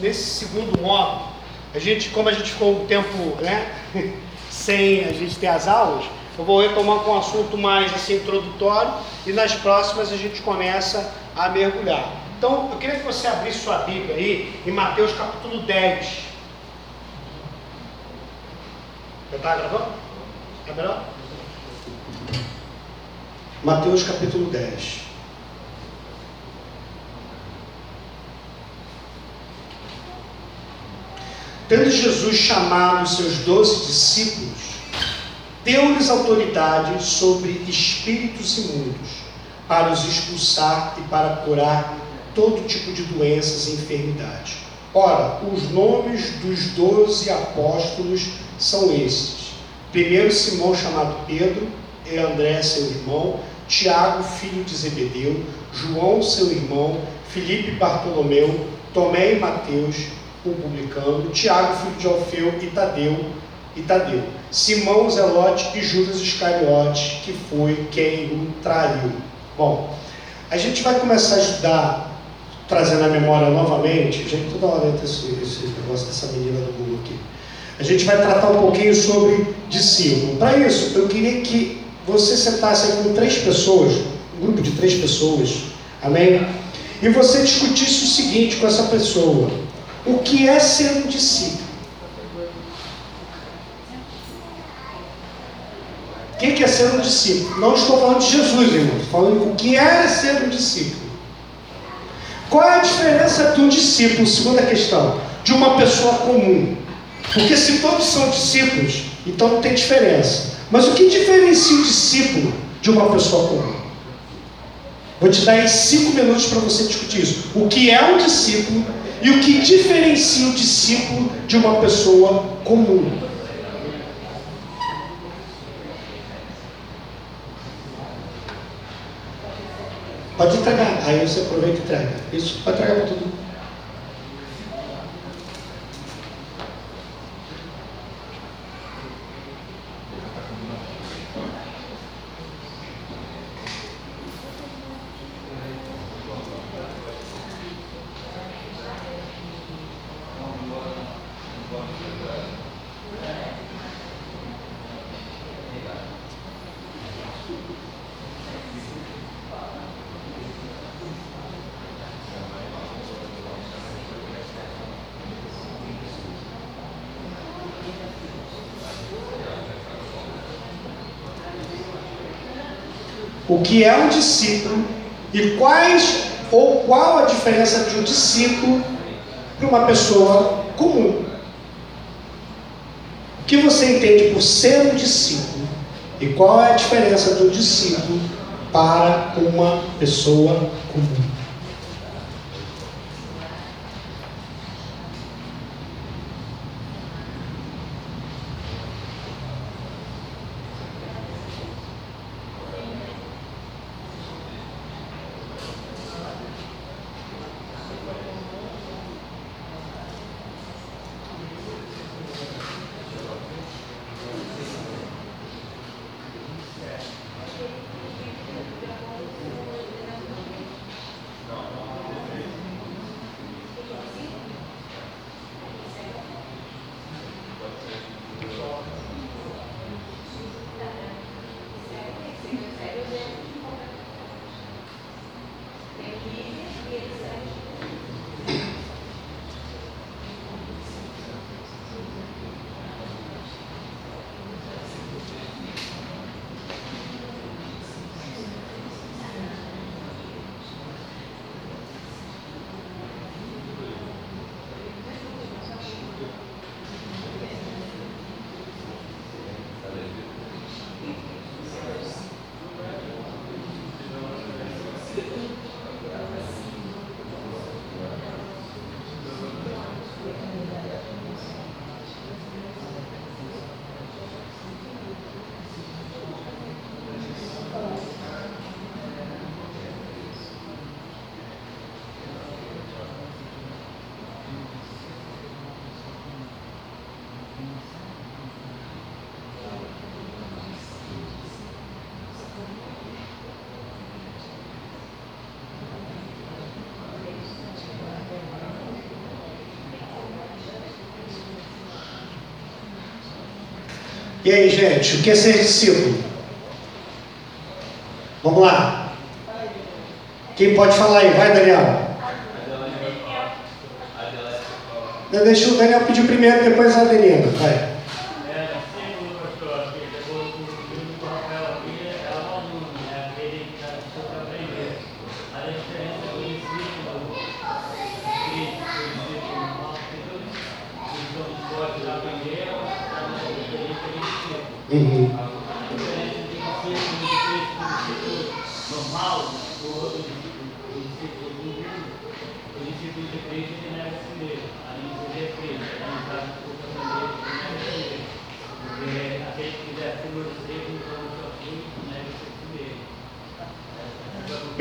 Nesse segundo módulo, a gente, como a gente ficou um tempo né, sem a gente ter as aulas, eu vou retomar com um assunto mais assim, introdutório e nas próximas a gente começa a mergulhar. Então, eu queria que você abrisse sua Bíblia aí em Mateus capítulo 10. Já está gravando? Melhor? Mateus capítulo 10. Tendo Jesus chamado seus doze discípulos, deu-lhes autoridade sobre espíritos imundos, para os expulsar e para curar todo tipo de doenças e enfermidades. Ora, os nomes dos doze apóstolos são estes: primeiro Simão, chamado Pedro, e André, seu irmão, Tiago, filho de Zebedeu, João, seu irmão, Filipe Bartolomeu, Tomé e Mateus, o publicano, Tiago, filho de Alfeu, e Tadeu, e Tadeu, Simão Zelote e Judas Iscariote, que foi quem o traiu. Bom, a gente vai começar a estudar, trazendo a memória novamente, gente, toda hora entra esse, esse negócio dessa menina do Google aqui. A gente vai tratar um pouquinho sobre discípulo. Para isso, eu queria que você sentasse com três pessoas, um grupo de três pessoas, amém? E você discutisse o seguinte com essa pessoa: o que é ser um discípulo? O que é ser um discípulo? Não estou falando de Jesus, irmão. Estou falando o que é ser um discípulo. Qual é a diferença de um discípulo, segunda questão, de uma pessoa comum? Porque se todos são discípulos, então não tem diferença. Mas o que diferencia o discípulo de uma pessoa comum? Vou te dar aí cinco minutos para você discutir isso. O que é um discípulo e o que diferencia o discípulo de uma pessoa comum. Pode entregar, aí você aproveita e entrega. Isso, pode entregar para todo mundo. Que é um discípulo e quais ou qual a diferença de um discípulo para uma pessoa comum. O que você entende por ser um discípulo e qual é a diferença de um discípulo para uma pessoa comum? E aí, gente, o que é ser discípulo? Vamos lá. Quem pode falar aí? Vai, Daniel. Deixa o Daniel pedir primeiro, depois a Adelina. Vai.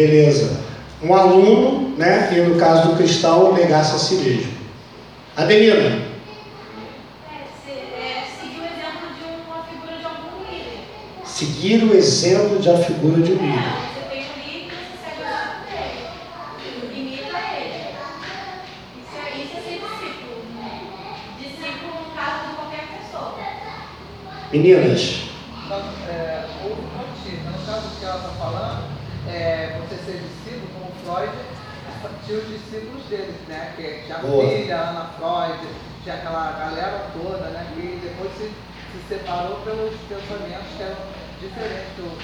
Beleza. Um aluno, né, e no caso do cristão, negasse a si mesmo. Adelina. seguir o exemplo de a figura de um líder. Você tem um líder, você segue o exemplo dele. Imita ele. Isso é, isso é ser discípulo. Discípulo no caso de qualquer pessoa. Meninas. Então, é, houve contínuo. No caso que ela está falando, é, você ser discípulo, como Freud, tinha os discípulos dele, né? Que tinha a Boa. filha, Ana Freud, tinha aquela galera toda, né? E depois se, se separou pelos pensamentos que eram diferente do,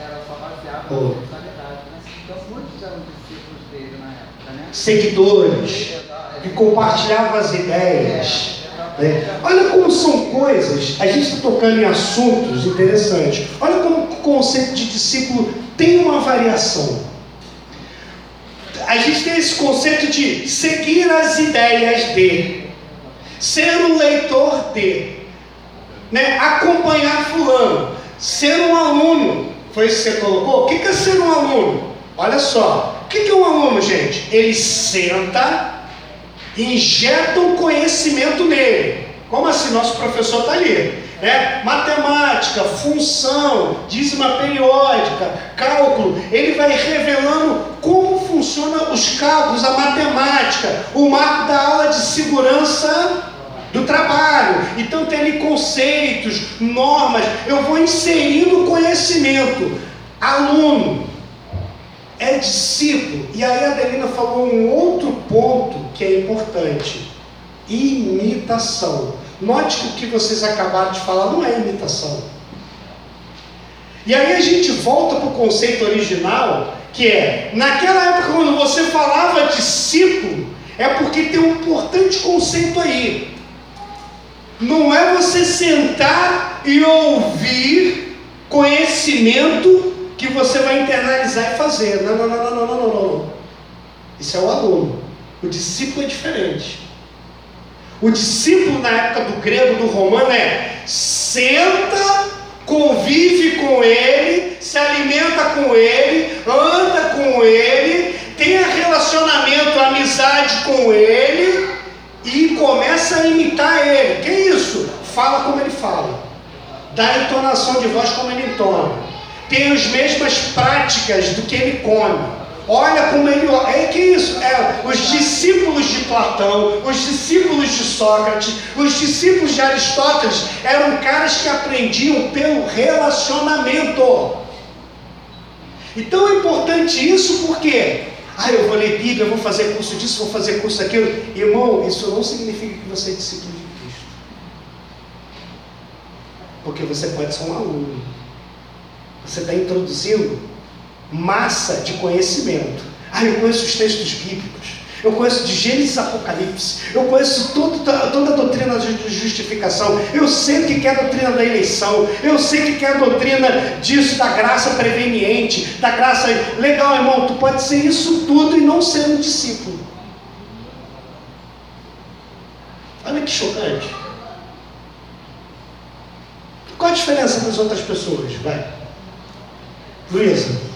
era só baseado na sexualidade, né? Então muitos eram discípulos dele na época, né? Seguidores, que compartilhavam as ideias. É, né? Olha como são coisas, a gente está tocando em assuntos interessantes. Olha como o conceito de discípulo tem uma variação. A gente tem esse conceito de seguir as ideias de, ser um leitor de, né? acompanhar fulano. Ser um aluno, foi isso que você colocou? O que é ser um aluno? Olha só, o que é um aluno, gente? Ele senta, injeta um conhecimento nele. Como assim? Nosso professor está ali. Né? Matemática, função, dízima periódica, cálculo. Ele vai revelando como funcionam os cálculos, a matemática, o marco da aula de segurança do trabalho. Então tem ali conceitos, normas. Eu vou inserindo conhecimento. Aluno é discípulo. E aí a Adelina falou um outro ponto que é importante: imitação. Note que o que vocês acabaram de falar não é imitação. E aí a gente volta para o conceito original, que é, naquela época quando você falava discípulo, é porque tem um importante conceito aí. Não é você sentar e ouvir conhecimento que você vai internalizar e fazer. Não, não, não, não, não, não, não. Isso é o aluno. O discípulo é diferente. O discípulo na época do grego, do romano, é senta, convive com ele, se alimenta com ele, anda com ele, tenha relacionamento, amizade com ele e começa a imitar ele. Que isso? Fala como ele fala. Dá entonação de voz como ele entona. Tem as mesmas práticas do que ele come. Olha como ele. É que isso? É, os discípulos de Platão, os discípulos de Sócrates, os discípulos de Aristóteles eram caras que aprendiam pelo relacionamento. Então é importante isso porque ah, eu vou ler Bíblia, eu vou fazer curso disso, vou fazer curso daquilo. Irmão, isso não significa que você é discípulo de Cristo. Porque você pode ser um aluno. Você está introduzindo massa de conhecimento. Ah, eu conheço os textos bíblicos. Eu conheço de Gênesis Apocalipse. Eu conheço todo, toda a doutrina de justificação. Eu sei o que é a doutrina da eleição. Eu sei o que é a doutrina disso, da graça preveniente, da graça. Legal, irmão, tu pode ser isso tudo e não ser um discípulo. Olha que chocante. Qual a diferença das outras pessoas? Vai. Luísa.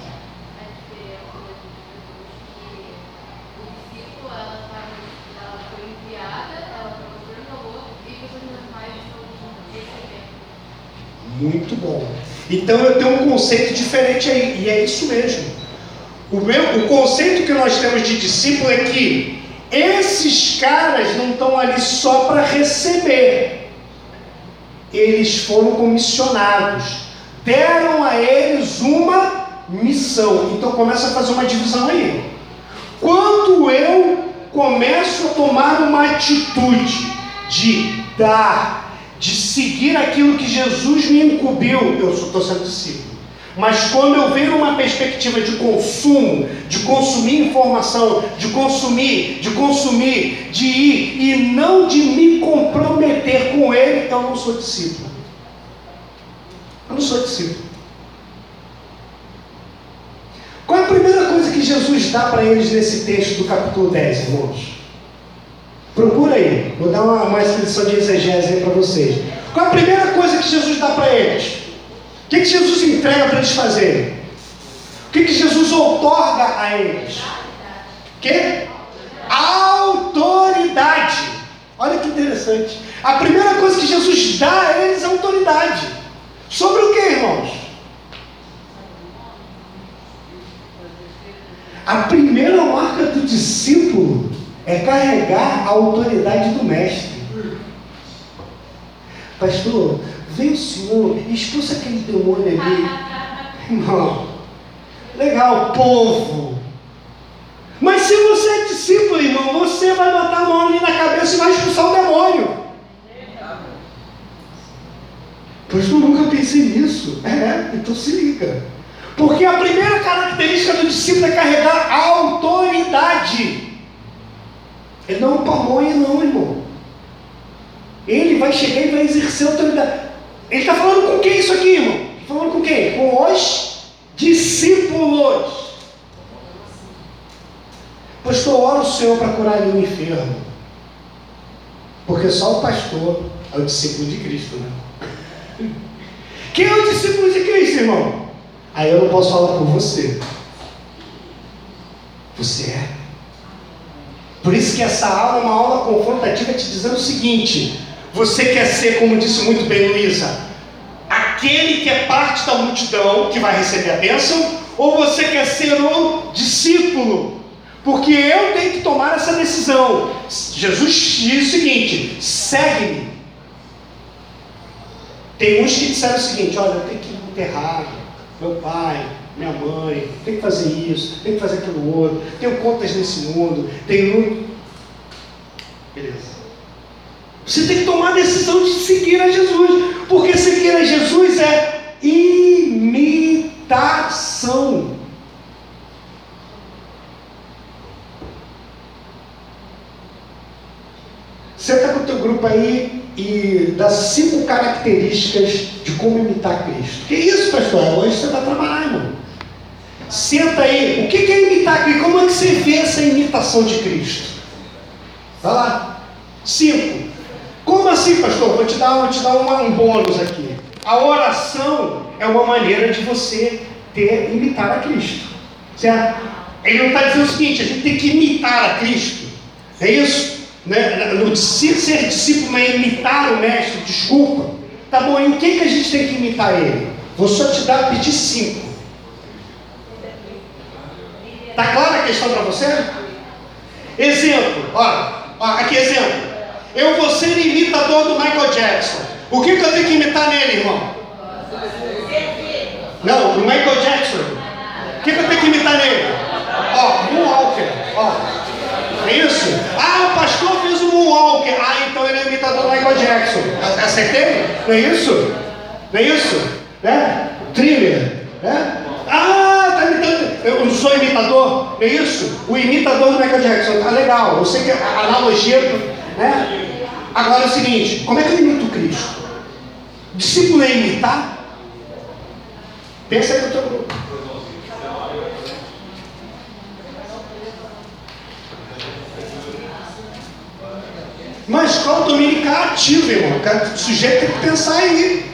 Então eu tenho um conceito diferente aí, e é isso mesmo. O, meu, o conceito que nós temos de discípulo é que esses caras não estão ali só para receber, eles foram comissionados. Deram a eles uma missão. Então começa a fazer uma divisão aí. Quando eu começo a tomar uma atitude de dar, de seguir aquilo que Jesus me incumbiu, eu estou sendo discípulo. Mas quando eu vejo uma perspectiva de consumo, de consumir informação, de consumir, de consumir, de ir e não de me comprometer com ele, eu não sou discípulo. Eu não sou discípulo. Qual é a primeira coisa que Jesus dá para eles nesse texto do capítulo 10, irmãos? Procura aí, vou dar uma, uma exposição de exegese aí para vocês. Qual a primeira coisa que Jesus dá para eles? O que, que Jesus entrega para eles fazerem? O que, que Jesus outorga a eles? Que? Autoridade. Olha que interessante. A primeira coisa que Jesus dá a eles é autoridade. Sobre o que, irmãos? A primeira marca do discípulo é carregar a autoridade do mestre. Pastor, vem o senhor, expulsa aquele demônio ali. Irmão, legal, povo. Mas se você é discípulo, irmão, você vai botar a mão ali na cabeça e vai expulsar o demônio. Pastor, nunca pensei nisso. É, então se liga. Porque a primeira característica do discípulo é carregar a autoridade. Ele não é um pamonha, não, irmão. Ele vai chegar e vai exercer autoridade. Ele está falando com quem isso aqui, irmão? Está falando com quem? Com os discípulos. Pastor, ora o Senhor para curar o enfermo. Porque só o pastor é o discípulo de Cristo, né? Quem é o discípulo de Cristo, irmão? Aí eu não posso falar por você. Você é. Por isso que essa aula é uma aula confrontativa te dizendo o seguinte: você quer ser, como disse muito bem Luísa, aquele que é parte da multidão que vai receber a bênção, ou você quer ser o discípulo? Porque eu tenho que tomar essa decisão. Jesus diz o seguinte: segue-me. Tem uns que disseram o seguinte: olha, eu tenho que enterrar meu pai, minha mãe, tem que fazer isso, tem que fazer aquilo outro, tenho contas nesse mundo, tenho. Beleza. Você tem que tomar a decisão de seguir a Jesus, porque seguir a Jesus é imitação. Senta com o teu grupo aí e dá cinco características de como imitar Cristo. Que isso, pastor? Hoje você vai trabalhar, irmão. Senta aí. O que é imitar Cristo? Como é que você vê essa imitação de Cristo? Vai lá. Cinco. Como assim, pastor? Vou te dar, vou te dar uma, um bônus aqui. A oração é uma maneira de você ter, imitar a Cristo. Certo? Ele não está dizendo o seguinte, a gente tem que imitar a Cristo. É isso? Né? No, se ser discípulo é imitar o mestre, desculpa. Tá bom, em quem que a gente tem que imitar ele? Vou só te dar, pedir cinco. Tá clara a questão para você? Exemplo, ó, aqui exemplo. Eu vou ser imitador do Michael Jackson. O que, que eu tenho que imitar nele, irmão? Não, do Michael Jackson. O que, que eu tenho que imitar nele? Ó, Moonwalker. Ó. É isso? Ah, o pastor fez um Moonwalker. Ah, então ele é imitador do Michael Jackson. Acertei? Não é isso? Não é isso? Né? Thriller. Né? Ah, tá imitando. Sou imitador? É isso? O imitador do Michael Jackson. Tá legal. Sei que a analogia. Né? Agora é o seguinte: como é que eu imito Cristo? Discípulo é imitar? Pensa aí no teu grupo. Mas qual dominical ativo, irmão? O sujeito tem que pensar aí.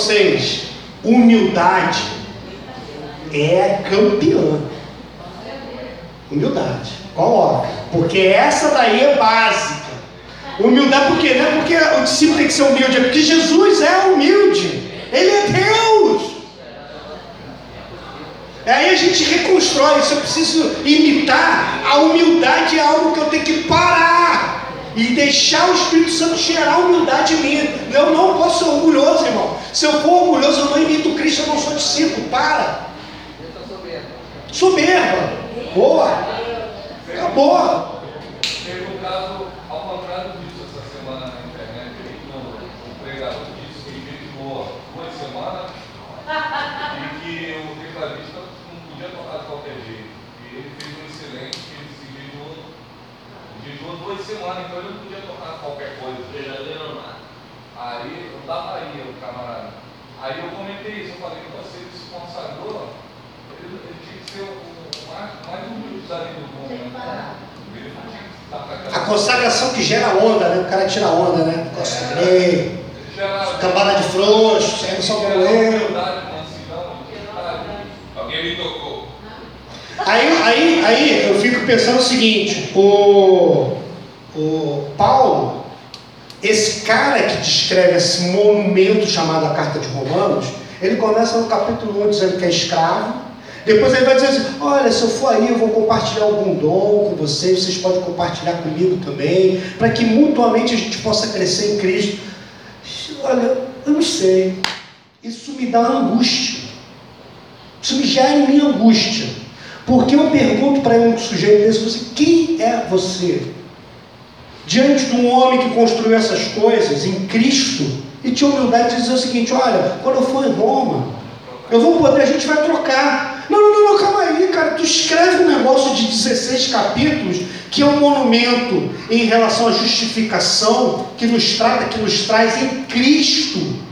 Vocês. Humildade é campeã. Humildade. Coloca. Porque essa daí é básica. Humildade por quê? Não é porque o discípulo tem que ser humilde, é porque Jesus é humilde. Ele é Deus. Aí a gente reconstrói. Se eu preciso imitar, a humildade é algo que eu tenho que parar e deixar o Espírito Santo cheirar a humildade em mim. Eu não posso ser orgulhoso, irmão. Se eu for orgulhoso, eu não imito Cristo, eu não sou discípulo. Para. Soberba. Boa. Acabou. Teve um caso ao contrário disso essa semana na internet. O pregador disse que ele jejuou duas semanas e que o tecladista não podia tocar de qualquer jeito. E ele fez um excelente, jejuou duas semanas, então ele não podia tocar qualquer coisa. Aí, da Bahia, o camarada. Aí eu comentei isso, eu falei que você se consagrou, ele, ele tinha que ser o, o mais, mais humilde ali do mundo. Né? Ele não tinha que A consagração que gera onda, né? O cara tira onda, né? Consagrei. Gera- Cambada de frouxo, saindo só com eu. Alguém me tocou. Aí, aí, aí eu fico pensando o seguinte, o, o Paulo, esse cara que descreve esse monumento chamado a Carta de Romanos, ele começa no capítulo 1 dizendo que é escravo, depois ele vai dizer assim, olha, se eu for aí eu vou compartilhar algum dom com vocês, vocês podem compartilhar comigo também, para que mutuamente a gente possa crescer em Cristo. Olha, eu não sei, isso me dá angústia, isso me gera em mim angústia. Porque eu pergunto para um sujeito desse, você, quem é você? Diante de um homem que construiu essas coisas em Cristo e tinha humildade de dizer o seguinte: olha, quando eu for em Roma, eu vou poder, a gente vai trocar. Não, não, não, não, calma aí, cara. Tu escreve um negócio de 16 capítulos que é um monumento em relação à justificação que nos trata, que nos traz em Cristo.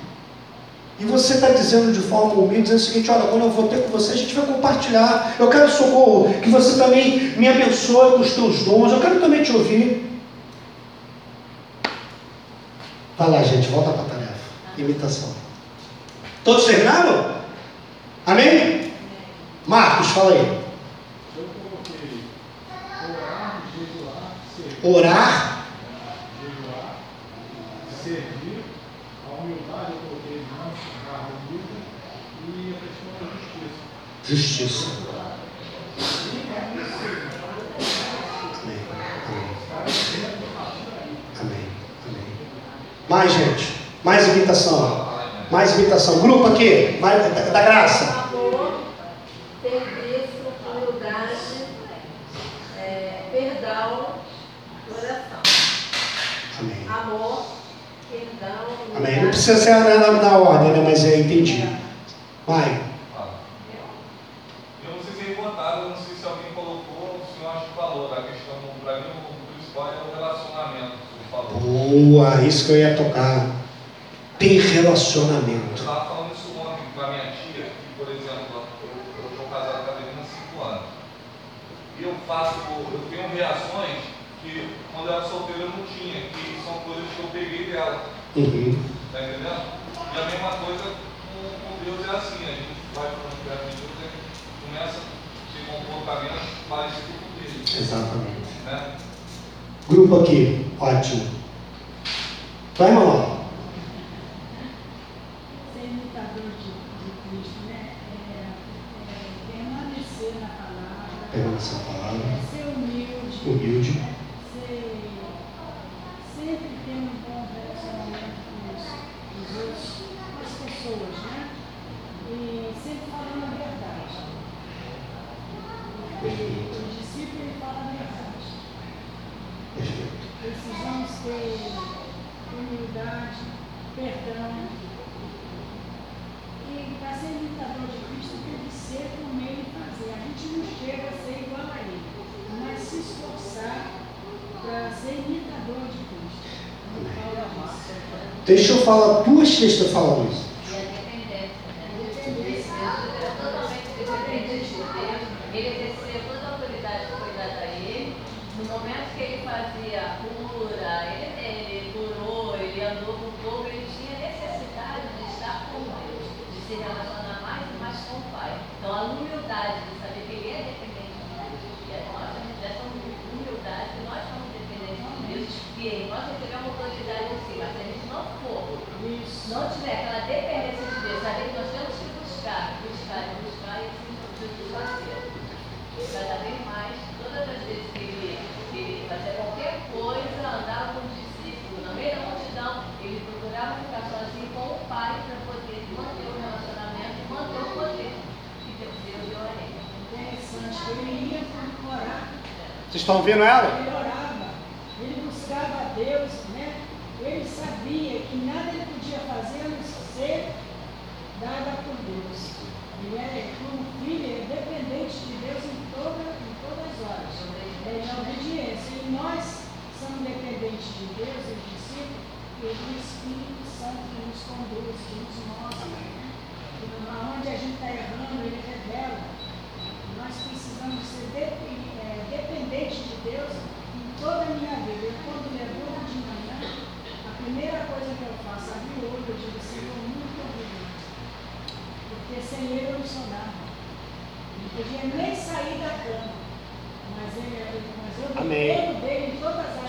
E você está dizendo de forma humilde, dizendo o seguinte, olha, quando eu vou ter com você, a gente vai compartilhar. Eu quero socorro, que você também me abençoe com os teus dons. Eu quero também te ouvir. Vai lá, gente, volta para a tarefa. Imitação. Todos terminaram? Amém? Marcos, fala aí. Eu coloquei orar, jejuar, servir, Orar, jejuar, servir, a humildade eu coloquei não ficar humilde e a questão da justiça. Amém. Amém. Amém. Amém. Mais, gente. Mais imitação. Mais imitação. Grupo aqui. Mais, da, da graça. Amém. Não precisa ser na, na, na ordem, né? Mas é entendi. Vai. Eu não sei se é botaram, eu não sei se alguém colocou, ou se eu acho que falou, da questão, para mim, o principal é o relacionamento, que você falou. Boa, isso que eu ia tocar. Ter Eu relacionamento. estava falando isso ontem com a minha tia, que, por exemplo, eu estou casado com a Adelina há 5 anos. E eu faço, eu tenho reações que quando eu era solteiro eu não tinha, que são coisas que eu peguei dela. Uhum. Tá entendendo? E a mesma coisa com, com Deus é assim, a gente vai falando perto de Deus, a gente começa a ter comportamentos parecidos com dele. Exatamente. Né? Grupo aqui. Ótimo. Vai, irmão. ser imitador de, de Cristo, né? É, é, permanecer na palavra, é, ser humilde, Humilde. né? ser, sempre ter um bom relacionamento com os, os outros, com as pessoas, né? E sempre falando a verdade. Perfeito. O discípulo fala a verdade. Perfeito. Precisamos ter humildade, perdão. E para ser imitador de Cristo tem que ser o meio de fazer. A gente não chega a ser igual a ele, mas se esforçar para ser imitador de Cristo. Deixa eu falar, duas textas falam isso.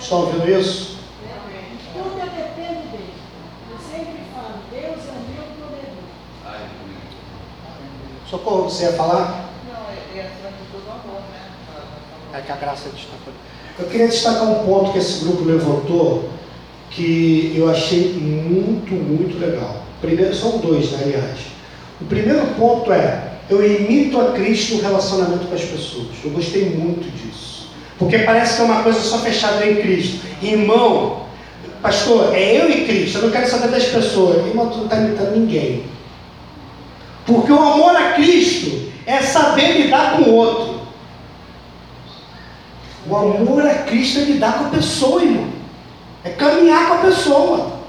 Estão ouvindo isso? Tudo eu dependo dele. Eu sempre falo, Deus é o meu provedor. Socorro, você ia falar? Não, acima de tudo o amor, né? É que a graça destacou. Eu queria destacar um ponto que esse grupo levantou que eu achei muito, muito legal. Primeiro, são dois, né, aliás. O primeiro ponto é, eu imito a Cristo no relacionamento com as pessoas. Eu gostei muito disso. Porque parece que é uma coisa só fechada em Cristo. Irmão, pastor, é eu e Cristo. Eu não quero saber das pessoas. Irmão, tu não está imitando ninguém. Porque o amor a Cristo é saber lidar com o outro. O amor a Cristo é lidar com a pessoa, irmão. É caminhar com a pessoa.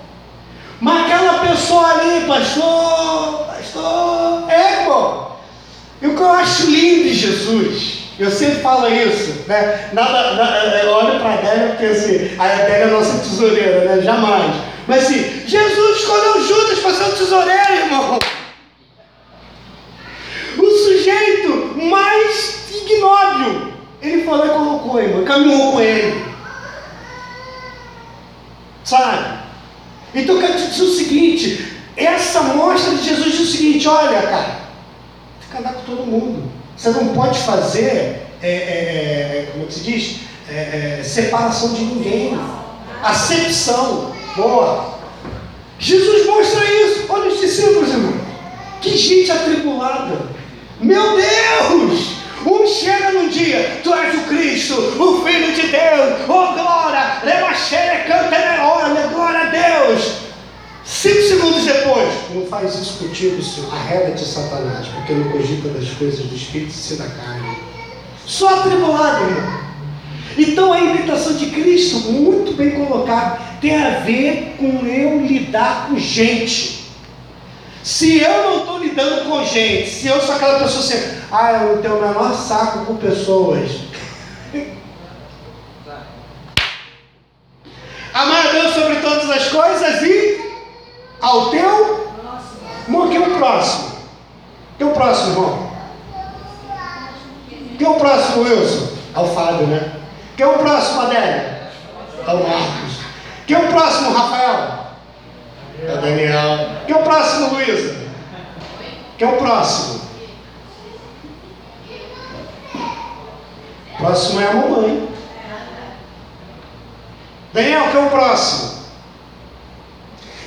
Mas aquela pessoa ali, pastor, pastor, é, irmão. E o que eu acho lindo de Jesus, eu sempre falo isso, né? Nada, nada eu olho para a Adélia porque assim, a Adélia é nossa tesoureira, né? Jamais. Mas assim, Jesus escolheu Judas para ser o tesoureiro, irmão. O sujeito mais ignóbil, ele falou e colocou, irmão, caminhou com ele. Sabe? Então eu quero te dizer o seguinte: essa mostra de Jesus diz o seguinte: olha, cara, tem que andar com todo mundo. Você não pode fazer, é, é, é, como que se diz? É, é, separação de ninguém. Acepção. Boa. Jesus mostra isso. Olha os discípulos, irmão. Que gente atribulada. Meu Deus! Um chega num dia, tu és o Cristo, o Filho de Deus, oh glória, lemaxere, canta, olha, glória a Deus. Cinco segundos depois, não faz isso contigo, Senhor, arreda-te, Satanás, porque não cogita das coisas do Espírito se da carne. Só atribulado, irmão. Então a imitação de Cristo, muito bem colocado, tem a ver com eu lidar com gente. Se eu não estou lidando com gente, se eu sou aquela pessoa assim, ah, eu não tenho o menor saco com pessoas. Amar a Deus sobre todas as coisas e ao teu. Quem é o próximo? Quem é o próximo, irmão? Quem é o próximo, Wilson? É o Fábio, né? Quem é o próximo, Adélia? É o Marcos. Quem é o próximo, Rafael? É o Daniel. Quem é o próximo, Luísa? Quem é o próximo? O próximo é a mamãe. Daniel, quem é o próximo?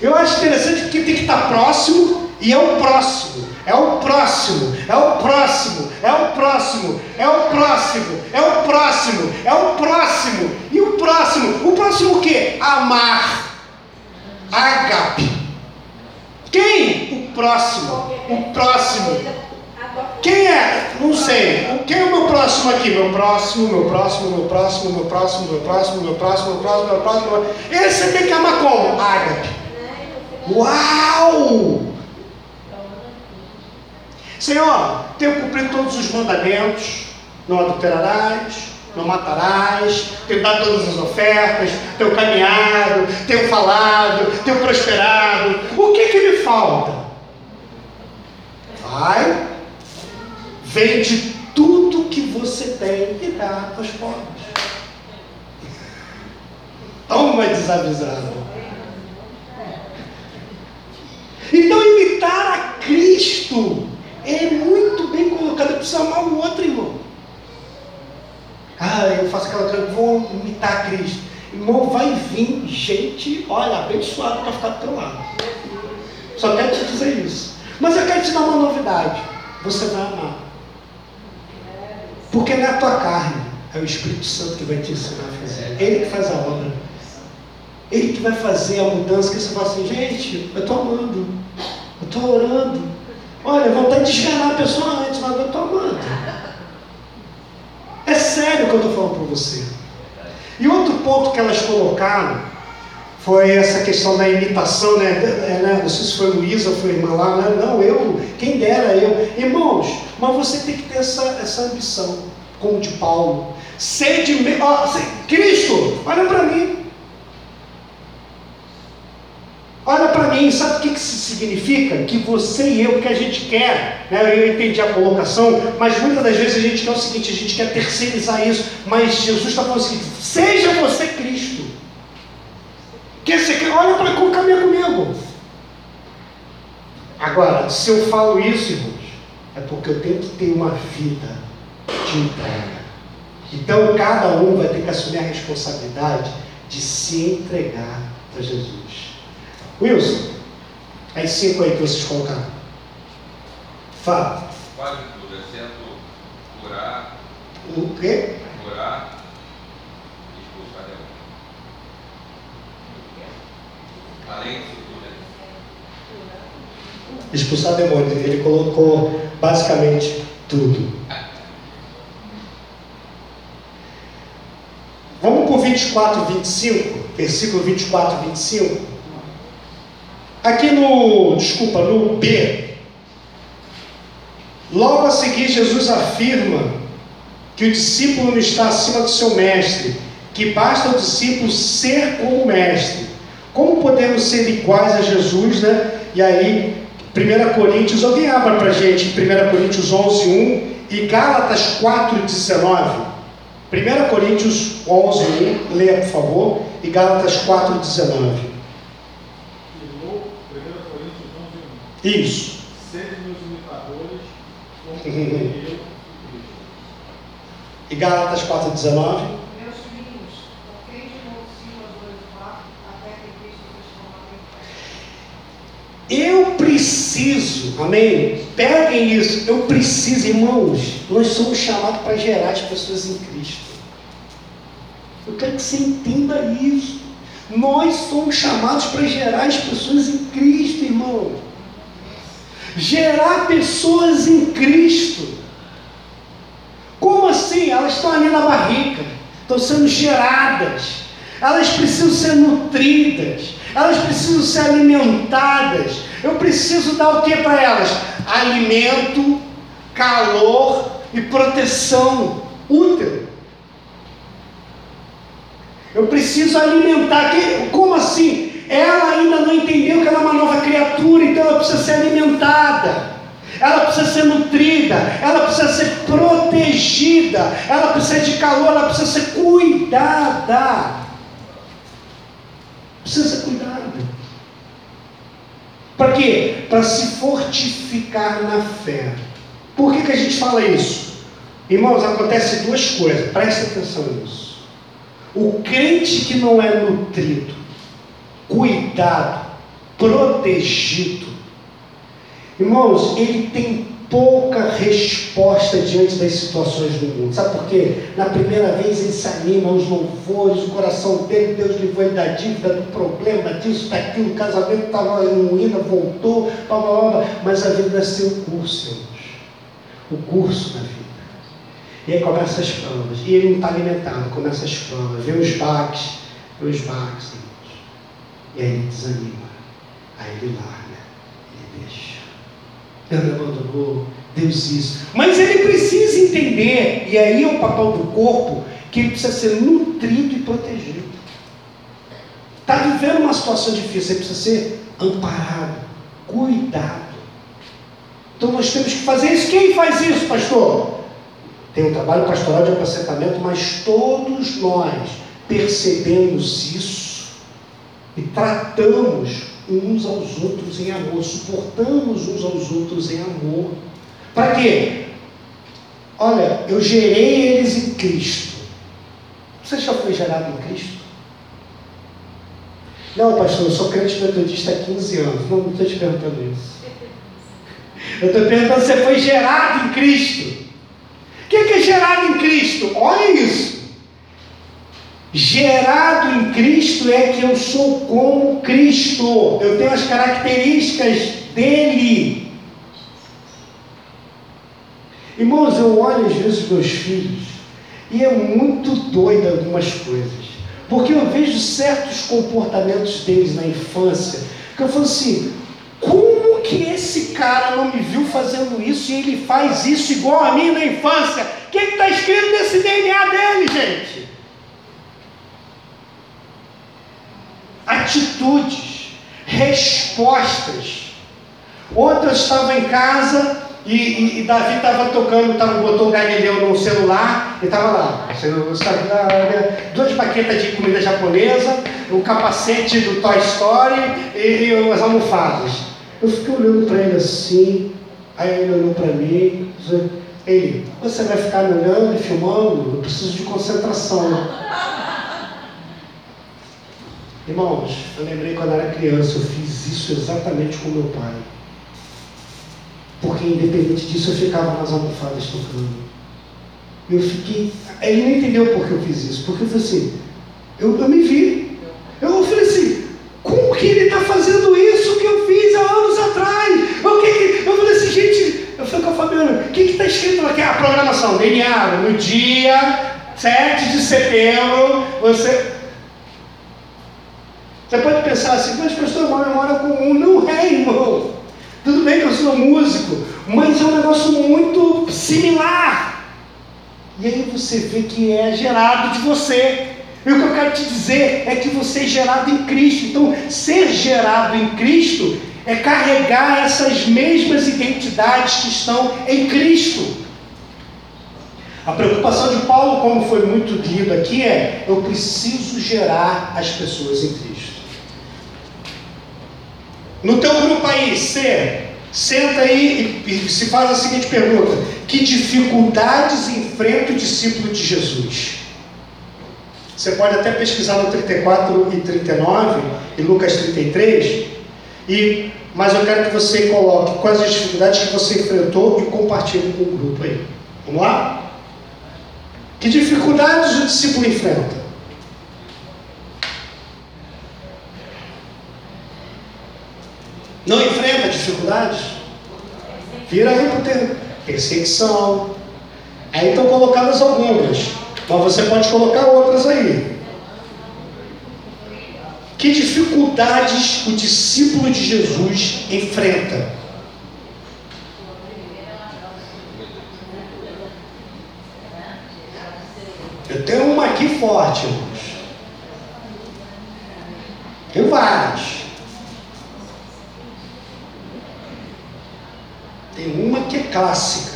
Eu acho interessante porque tem que estar próximo e é o próximo. É o próximo, é o próximo, é o próximo, é o próximo, é o próximo, é o próximo. E o próximo? O próximo o quê? Amar. Agape. Quem? O próximo. O próximo. Quem é? Não sei. Quem é o meu próximo aqui? Meu próximo, meu próximo, meu próximo, meu próximo, meu próximo, meu próximo, meu próximo, meu próximo. Esse você tem que amar como? Ágape. Uau! Senhor, tenho cumprido todos os mandamentos, não adulterarás, não matarás, tenho dado todas as ofertas, tenho caminhado, tenho falado, tenho prosperado. O que que me falta? Vai, vende tudo que você tem e dá aos pobres. Toma desavisado. Então imitar a Cristo é muito bem colocado. Precisa amar o outro, irmão. Ah, eu faço aquela coisa, vou imitar Cristo. Irmão, vai vir gente, olha, abençoado para ficar do teu lado. Só quero te dizer isso. Mas eu quero te dar uma novidade. Você vai amar. Porque não é a tua carne, é o Espírito Santo que vai te ensinar a fazer. Ele que faz a obra. Ele que vai fazer a mudança que você fala assim, gente, eu estou amando, eu estou orando. Olha, eu vou até desganar a pessoa antes, mas eu estou amando. É sério o que eu estou falando para você. E outro ponto que elas colocaram foi essa questão da imitação, né? É, né? Não sei se foi Luísa ou foi irmã lá, né? não, eu, quem dera eu. Irmãos, mas você tem que ter essa, essa ambição, como de Paulo. Sede, ó, Cristo, olha para mim. Olha para mim, sabe o que, isso significa? Que você e eu, que a gente quer, né? eu entendi a colocação, mas muitas das vezes a gente quer o seguinte, a gente quer terceirizar isso, mas Jesus está falando o seguinte, seja você Cristo. Que você quer, olha para cá, caminha comigo. Agora, se eu falo isso, irmãos, é porque eu tenho que ter uma vida de entrega. Então cada um vai ter que assumir a responsabilidade de se entregar para Jesus. Wilson, as cinco aí que vocês colocaram. Fala. Quase tudo, exceto curar. O quê? Curar e expulsar demônio. Além disso tudo, é Expulsar demônio. Ele colocou basicamente tudo. Vamos para o 24 e 25, versículo 24 e 25. Aqui no, desculpa, no B, logo a seguir Jesus afirma que o discípulo não está acima do seu mestre, que basta o discípulo ser como mestre. Como podemos ser iguais a Jesus, né? E aí, 1 Coríntios, alguém abra para a gente 1 Coríntios 11, 1 e Gálatas 4, 19. 1 Coríntios 11, 1, leia por favor, e Gálatas 4, 19. Isso. Sede meus imitadores, como eu, E Gálatas 4,19. Meus filhos, toquei de novo Silas 2,4, até que Cristo transformado em Eu preciso, amém? Peguem isso, eu preciso, irmãos. Nós somos chamados para gerar as pessoas em Cristo. Eu quero que você entenda isso. Nós somos chamados para gerar as pessoas em Cristo, irmão gerar pessoas em Cristo. Como assim? Elas estão ali na barriga, estão sendo geradas, elas precisam ser nutridas, elas precisam ser alimentadas. Eu preciso dar o que para elas? Alimento, calor e proteção útero. Eu preciso alimentar. Como assim? Ela ainda não entendeu que ela é uma nova criatura, então ela precisa ser alimentada, ela precisa ser nutrida, ela precisa ser protegida, ela precisa de calor, ela precisa ser cuidada. Precisa ser cuidada. Para quê? Para se fortificar na fé. Por que, que a gente fala isso? Irmãos, acontece duas coisas, preste atenção nisso. O crente que não é nutrido, cuidado, protegido. Irmãos, ele tem pouca resposta diante das situações do mundo. Sabe por quê? Na primeira vez ele se anima aos louvores, o coração dele, Deus livrou ele da dívida, do problema, disso, daquilo, o casamento estava ruína, voltou, blá, blá, blá, mas a vida é seu curso, irmãos. O curso da vida. E aí começam as provas. E ele não está alimentado, começa as provas, vê os baques, vê os baques. E aí ele desanima. Aí ele larga, ele deixa. Ele abandonou, Deus isso. Mas ele precisa entender, e aí é o papel do corpo, que ele precisa ser nutrido e protegido. Está vivendo uma situação difícil, ele precisa ser amparado, cuidado. Então nós temos que fazer isso. Quem faz isso, pastor? Tem um trabalho pastoral de apacentamento, mas todos nós percebemos isso e tratamos uns aos outros em amor, suportamos uns aos outros em amor. Para quê? Olha, eu gerei eles em Cristo. Você já foi gerado em Cristo? Não, pastor, eu sou crente metodista há 15 anos. Não, não estou te perguntando isso. Eu estou perguntando se você foi gerado em Cristo. O que é gerado em Cristo? Olha isso. Gerado em Cristo é que eu sou como Cristo. Eu tenho as características dele. Irmãos, eu olho às vezes meus filhos e é muito doido algumas coisas. Porque eu vejo certos comportamentos deles na infância que eu falo assim: como que esse cara não me viu fazendo isso e ele faz isso igual a mim na infância? O que está escrito nesse DNA dele, gente? Atitudes, respostas. Ontem eu estava em casa e, e, e Davi estava tocando, tava, botou o Galileu no celular e estava lá. Duas baquetas de comida japonesa, o capacete do Toy Story e, e as almofadas. Eu fiquei olhando para ele assim, aí ele olhou para mim, ele, você vai ficar olhando e filmando? Eu preciso de concentração. Irmãos, eu lembrei quando era criança, eu fiz isso exatamente com meu pai. Porque independente disso eu ficava nas almofadas tocando. Eu fiquei. Ele não entendeu por que eu fiz isso. Porque eu falei assim, eu, eu me vi. Eu falei assim, como que ele está fazendo isso que eu fiz há anos atrás? Eu, que, eu falei assim, gente, eu falei com a Fabiana, o que está escrito aqui? A programação, DNA, no dia 7 de setembro, você. Você pode pensar assim, mas pastor, uma memória comum. Não é, irmão. Tudo bem que eu sou músico, mas é um negócio muito similar. E aí você vê que é gerado de você. E o que eu quero te dizer é que você é gerado em Cristo. Então, ser gerado em Cristo é carregar essas mesmas identidades que estão em Cristo. A preocupação de Paulo, como foi muito lido aqui, é: eu preciso gerar as pessoas em Cristo. No teu grupo aí, C, senta aí e, se faz a seguinte pergunta: Que dificuldades enfrenta o discípulo de Jesus? Você pode até pesquisar no 34 e 39 e Lucas 33, e, mas eu quero que você coloque quais as dificuldades que você enfrentou e compartilhe com o grupo aí. Vamos lá? Que dificuldades o discípulo enfrenta? Não enfrenta dificuldades? Vira perseguição. Aí estão colocadas algumas, mas você pode colocar outras aí. Que dificuldades o discípulo de Jesus enfrenta? Eu tenho uma aqui forte, irmãos. Tem várias. Tem uma que é clássica.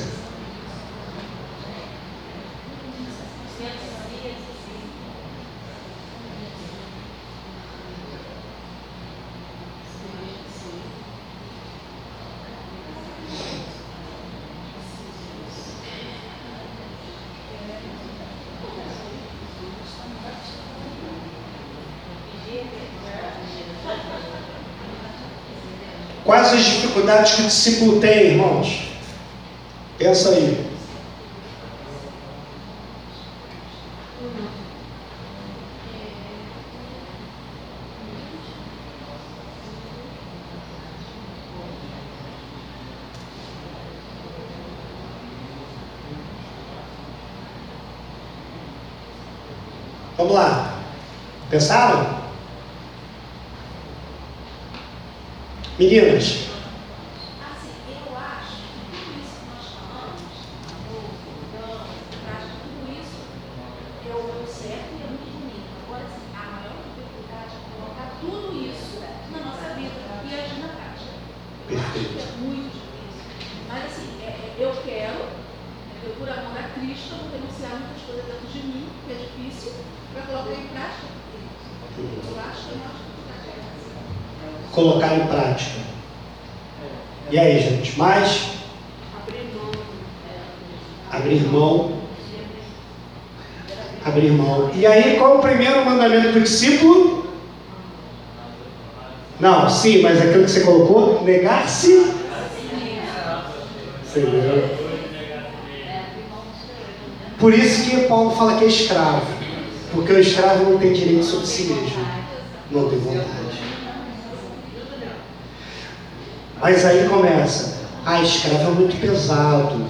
autoridade que o discípulo tem, irmãos? Pensa aí. Vamos lá. Pensaram? Meninas, sim, mas aquilo que você colocou, negar-se. Por isso que Paulo fala que é escravo. Porque o escravo não tem direito sobre si mesmo. Não tem vontade. Mas aí começa. Ah, escravo é muito pesado.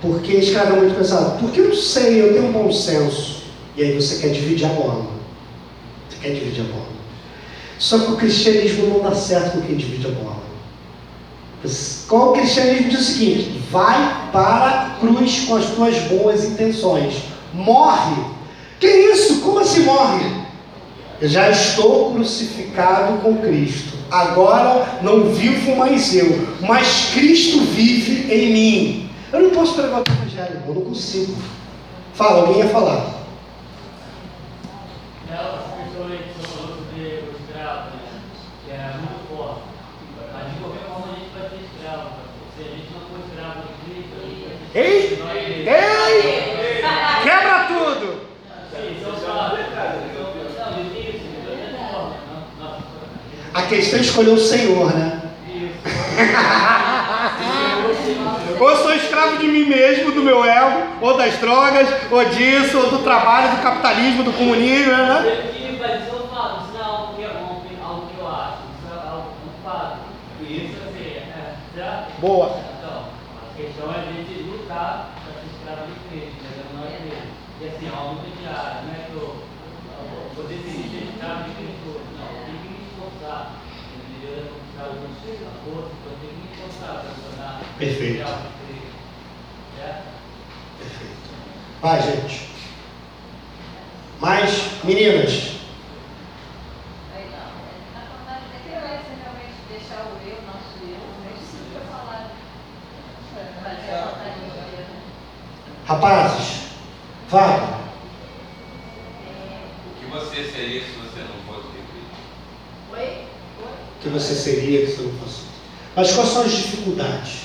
Por que escravo é muito pesado? Porque eu não sei, eu tenho um bom senso. E aí você quer dividir a bola. Você quer dividir a bola. Só que o cristianismo não dá certo com quem divide a bola. Qual o cristianismo diz o seguinte: vai para a cruz com as tuas boas intenções. Morre. Que isso? Como assim morre? Eu já estou crucificado com Cristo. Agora não vivo mais eu, mas Cristo vive em mim. Eu não posso pregar o Evangelho, eu não consigo. Fala, alguém ia falar. Ei! Ei! Quebra tudo! A questão é escolher o Senhor, né? ou sou escravo de mim mesmo, do meu ego, ou das drogas, ou disso, ou do trabalho, do capitalismo, do comunismo, né? Boa. Para ser se esperava dos meses, mas eram nove meses. E assim, é algo muito diário, não é que eu vou definir no. Não, eu tenho que me esforçar. Entendeu? Não precisava de uma força, então eu tenho que me esforçar para tornar. Perfeito. Perfeito. Vai, gente. Mais meninas. Rapazes, vai. O que você seria se você não fosse ter Cristo? Oi? O que você seria se você não fosse? Mas quais são as dificuldades?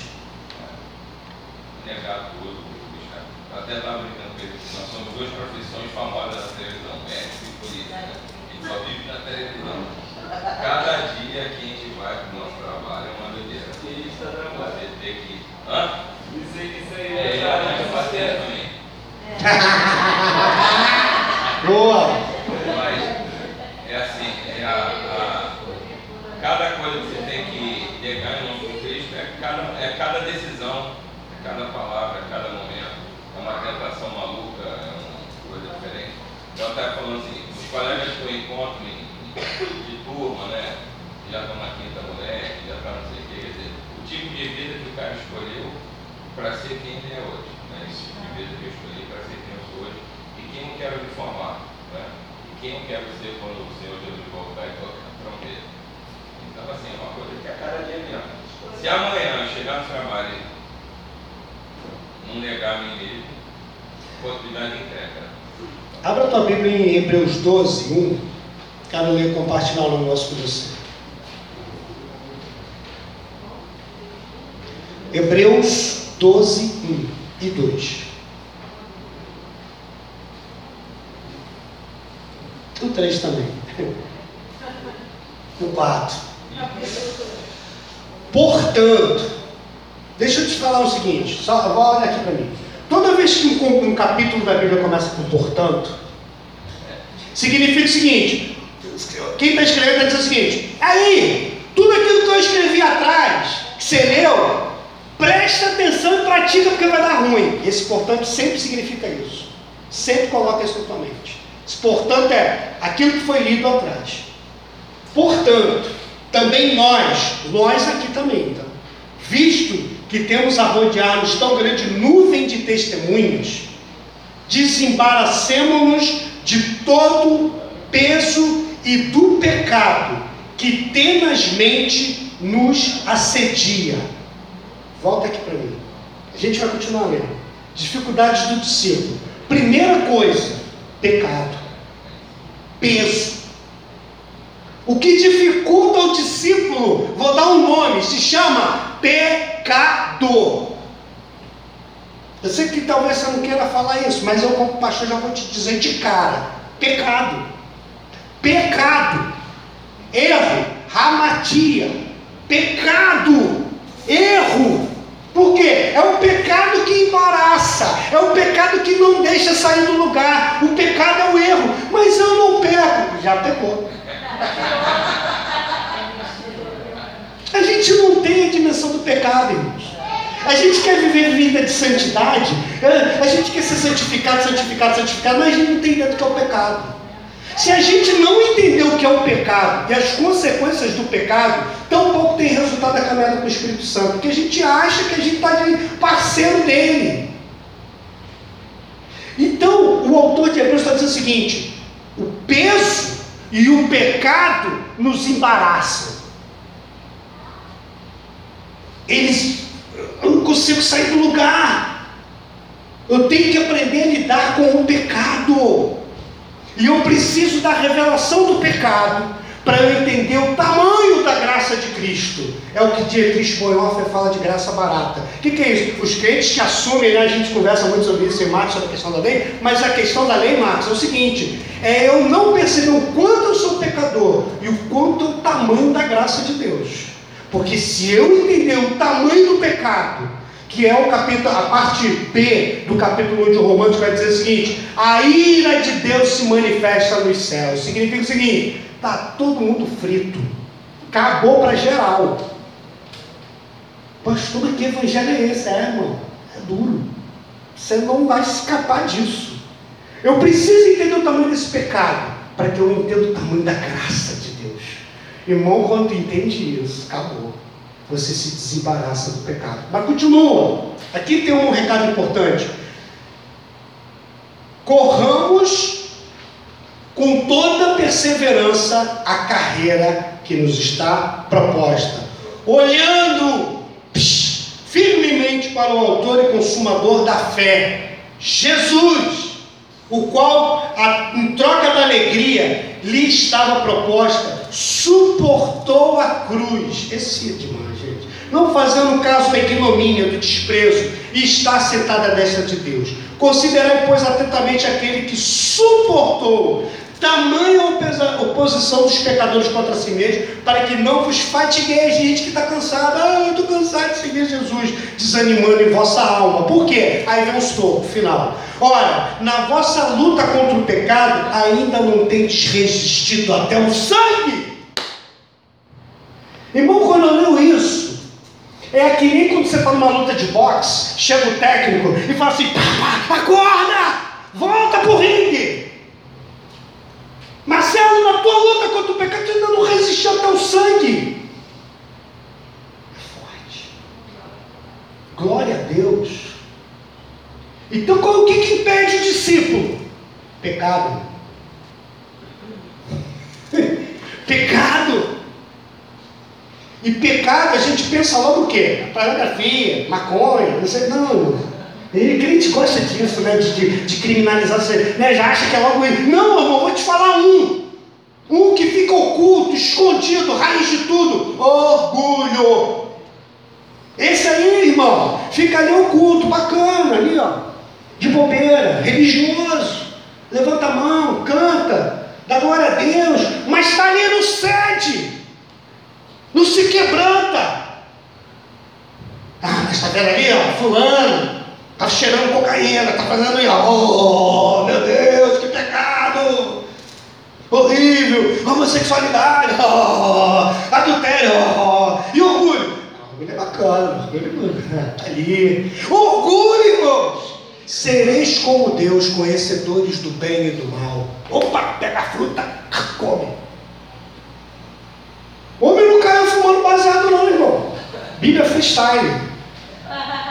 pratica porque vai dar ruim. E esse portanto sempre significa isso. Sempre coloca isso na tua mente. Esse portanto é aquilo que foi lido atrás. Portanto, também nós, nós aqui também, então, visto que temos a rodear-nos tão grande nuvem de testemunhas, desembaracemos-nos de todo peso e do pecado que tenazmente nos assedia. Volta aqui para mim. A gente vai continuar lendo. Dificuldades do discípulo. Primeira coisa, pecado. Peso. O que dificulta o discípulo, vou dar um nome, se chama pecado. Eu sei que talvez você não queira falar isso, mas eu, como pastor, já vou te dizer de cara: pecado. Pecado. Erro. Ramatia. Pecado. Erro. Por quê? É o pecado que embaraça, é o pecado que não deixa sair do lugar. O pecado é o erro, mas eu não peco. Já pecou. A gente não tem a dimensão do pecado, irmãos. A gente quer viver vida de santidade, a gente quer ser santificado, santificado, santificado, mas a gente não tem do que é o pecado. Se a gente não entender o que é o pecado e as consequências do pecado, tão pouco tem resultado da caminhada com o Espírito Santo, porque a gente acha que a gente está de parceiro dele. Então, o autor de Hebreus está dizendo o seguinte: o peso e o pecado nos embaraçam. Eles eu não consigo sair do lugar. Eu tenho que aprender a lidar com o pecado. E eu preciso da revelação do pecado para eu entender o tamanho da graça de Cristo. É o que Dietrich Bonhoeffer fala de graça barata. O que, que, é isso? Os crentes que assumem, né, a gente conversa muito sobre isso em Marcos, sobre a questão da lei, mas a questão da lei, Marcos, é o seguinte: é eu não perceber o quanto eu sou pecador e o quanto o tamanho da graça de Deus. Porque se eu entender o tamanho do pecado, que é o capítulo, a parte B do capítulo 1 de Romanos, vai dizer o seguinte: a ira de Deus se manifesta nos céus. Significa o seguinte: está todo mundo frito, acabou para geral. Pastor, que evangelho é esse? É, irmão, é duro. Você não vai escapar disso. Eu preciso entender o tamanho desse pecado, para que eu entenda o tamanho da graça de Deus. Irmão, quando entende isso, acabou. Você se desembaraça do pecado. Mas continua. Aqui tem um recado importante. Corramos com toda perseverança a carreira que nos está proposta, olhando psh, firmemente para o autor e consumador da fé, Jesus, o qual, a, em troca da alegria, lhe estava proposta, suportou a cruz. Esse é demais. Não fazendo caso da ignomínia, do desprezo, e está sentada à destra de Deus. Considerai, pois, atentamente aquele que suportou tamanha oposição dos pecadores contra si mesmo, para que não vos fatigueis, gente que está cansada, ah, eu estou cansado de seguir Jesus, desanimando em vossa alma. Por quê? Aí vem o estopro final. Ora, na vossa luta contra o pecado, ainda não tendes resistido até o sangue. Irmão, quando eu leio isso, é que nem quando você está numa luta de boxe, chega o técnico e fala assim: acorda, volta para o ringue. Marcelo, na tua luta contra o pecado, tu ainda não resistiu até o sangue. É forte. Glória a Deus. Então, qual, o que, que impede o discípulo? Pecado. pecado. E pecado, a gente pensa logo o quê? Pornografia, maconha, não sei, não. E crente gosta disso, né? De, de, de criminalizar, você né? já acha que é logo ele. Não, irmão, vou te falar um. Um que fica oculto, escondido, raiz de tudo. Orgulho. Esse aí, irmão, fica ali oculto, bacana, ali, ó de bobeira, religioso, levanta a mão, canta, dá glória a Deus, mas está ali no sede, não se quebranta. Ah, mas está vendo ali, ó, fulano, está cheirando cocaína, está fazendo ó, oh, meu Deus, que pecado, horrível, homossexualidade, oh, adultério, e orgulho. Orgulho é bacana, orgulho é tá ali. Orgulho, irmãos. Sereis como Deus, conhecedores do bem e do mal. Opa, pega a fruta, come. Homem não cai Bíblia freestyle.